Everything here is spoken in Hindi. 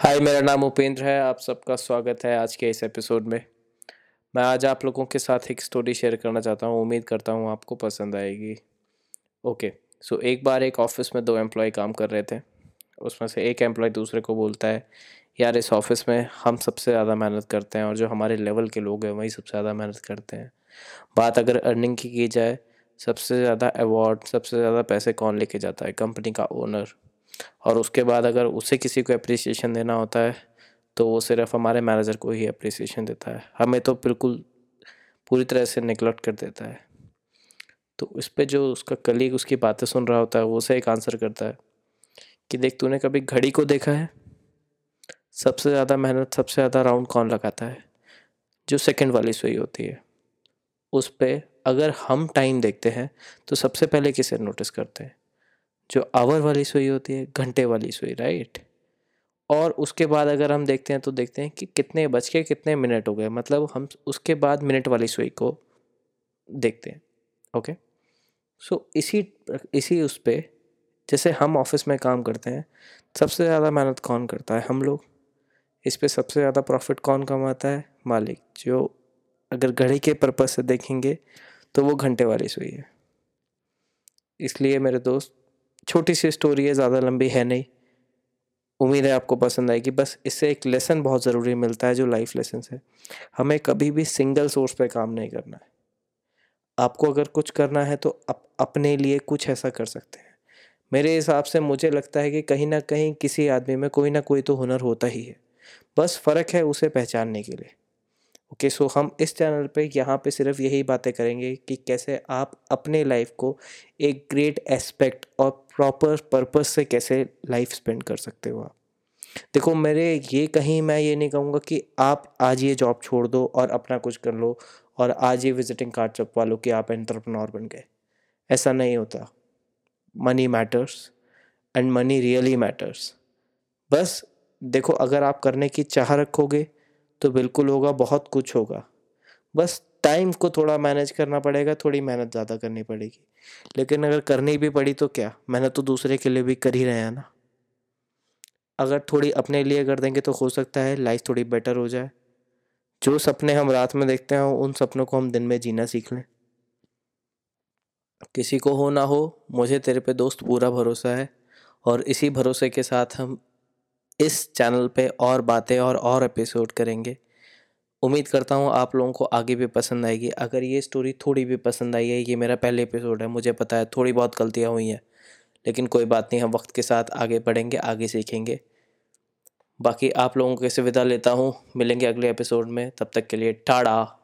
हाय, मेरा नाम उपेंद्र है। आप सबका स्वागत है आज के इस एपिसोड में। मैं आज आप लोगों के साथ एक स्टोरी शेयर करना चाहता हूँ। उम्मीद करता हूँ आपको पसंद आएगी। ओके सो एक बार एक ऑफ़िस में दो एम्प्लॉय काम कर रहे थे। उसमें से एक एम्प्लॉय दूसरे को बोलता है, यार, इस ऑफ़िस में हम सबसे ज़्यादा मेहनत करते हैं और जो हमारे लेवल के लोग हैं, वही सबसे ज़्यादा मेहनत करते हैं। बात अगर अर्निंग की की जाए, सबसे ज़्यादा अवार्ड सबसे ज़्यादा पैसे कौन लेके जाता है? कंपनी का ओनर और उसके बाद अगर उसे किसी को अप्रिसिएशन देना होता है तो वो सिर्फ़ हमारे मैनेजर को ही अप्रिसिएशन देता है। हमें तो बिल्कुल पूरी तरह से निगलेक्ट कर देता है। तो उस पर जो उसका कलीग उसकी बातें सुन रहा होता है, वो उसे एक आंसर करता है कि देख, तूने कभी घड़ी को देखा है? सबसे ज़्यादा मेहनत, सबसे ज़्यादा राउंड कौन लगाता है? जो सेकंड वाली सुई होती है। उस पर अगर हम टाइम देखते हैं तो सबसे पहले किसे नोटिस करते हैं? जो आवर वाली सुई होती है, घंटे वाली सुई राइट और उसके बाद अगर हम देखते हैं तो देखते हैं कि कितने बज के कितने मिनट हो गए। मतलब हम उसके बाद मिनट वाली सुई को देखते हैं ओके सो इसी इसी उस पर जैसे हम ऑफ़िस में काम करते हैं, सबसे ज़्यादा मेहनत कौन करता है? हम लोग। इस पर सबसे ज़्यादा प्रॉफिट कौन कमाता है? मालिक, जो अगर घड़ी के पर्पज से देखेंगे तो वो घंटे वाली सुई है। इसलिए मेरे दोस्त छोटी सी स्टोरी है, ज़्यादा लंबी है नहीं। उम्मीद है आपको पसंद आएगी। बस इससे एक लेसन बहुत ज़रूरी मिलता है, जो लाइफ लेसन है। हमें कभी भी सिंगल सोर्स पे काम नहीं करना है। आपको अगर कुछ करना है तो आप अपने लिए कुछ ऐसा कर सकते हैं। मेरे हिसाब से मुझे लगता है कि कहीं ना कहीं किसी आदमी में कोई ना कोई तो हुनर होता ही है। बस फ़र्क है उसे पहचानने के लिए। ओके सो हम इस चैनल पे यहाँ पे सिर्फ़ यही बातें करेंगे कि कैसे आप अपने लाइफ को एक ग्रेट एस्पेक्ट और प्रॉपर पर्पस से कैसे लाइफ स्पेंड कर सकते हो आप। देखो, मेरे ये कहीं मैं ये नहीं कहूँगा कि आप आज ये जॉब छोड़ दो और अपना कुछ कर लो और आज ये विजिटिंग कार्ड छपवा लो कि आप एंटरप्रनोर बन गए। ऐसा नहीं होता। Money matters and money really matters बस देखो, अगर आप करने की चाह रखोगे तो बिल्कुल होगा, बहुत कुछ होगा। बस टाइम को थोड़ा मैनेज करना पड़ेगा, थोड़ी मेहनत ज़्यादा करनी पड़ेगी। लेकिन अगर करनी भी पड़ी तो क्या? मेहनत तो दूसरे के लिए भी कर ही रहे हैं ना। अगर थोड़ी अपने लिए कर देंगे तो हो सकता है लाइफ थोड़ी बेटर हो जाए। जो सपने हम रात में देखते हैं, उन सपनों को हम दिन में जीना सीख लें। किसी को हो ना हो, मुझे तेरे पे दोस्त पूरा भरोसा है। और इसी भरोसे के साथ हम इस चैनल पे और बातें और और एपिसोड करेंगे। उम्मीद करता हूँ आप लोगों को आगे भी पसंद आएगी। अगर ये स्टोरी थोड़ी भी पसंद आई है, ये मेरा पहले एपिसोड है, मुझे पता है थोड़ी बहुत गलतियाँ हुई हैं, लेकिन कोई बात नहीं, हम वक्त के साथ आगे बढ़ेंगे, आगे सीखेंगे। बाकी आप लोगों के से विदा लेता हूँ। मिलेंगे अगले एपिसोड में, तब तक के लिए टाड़ा।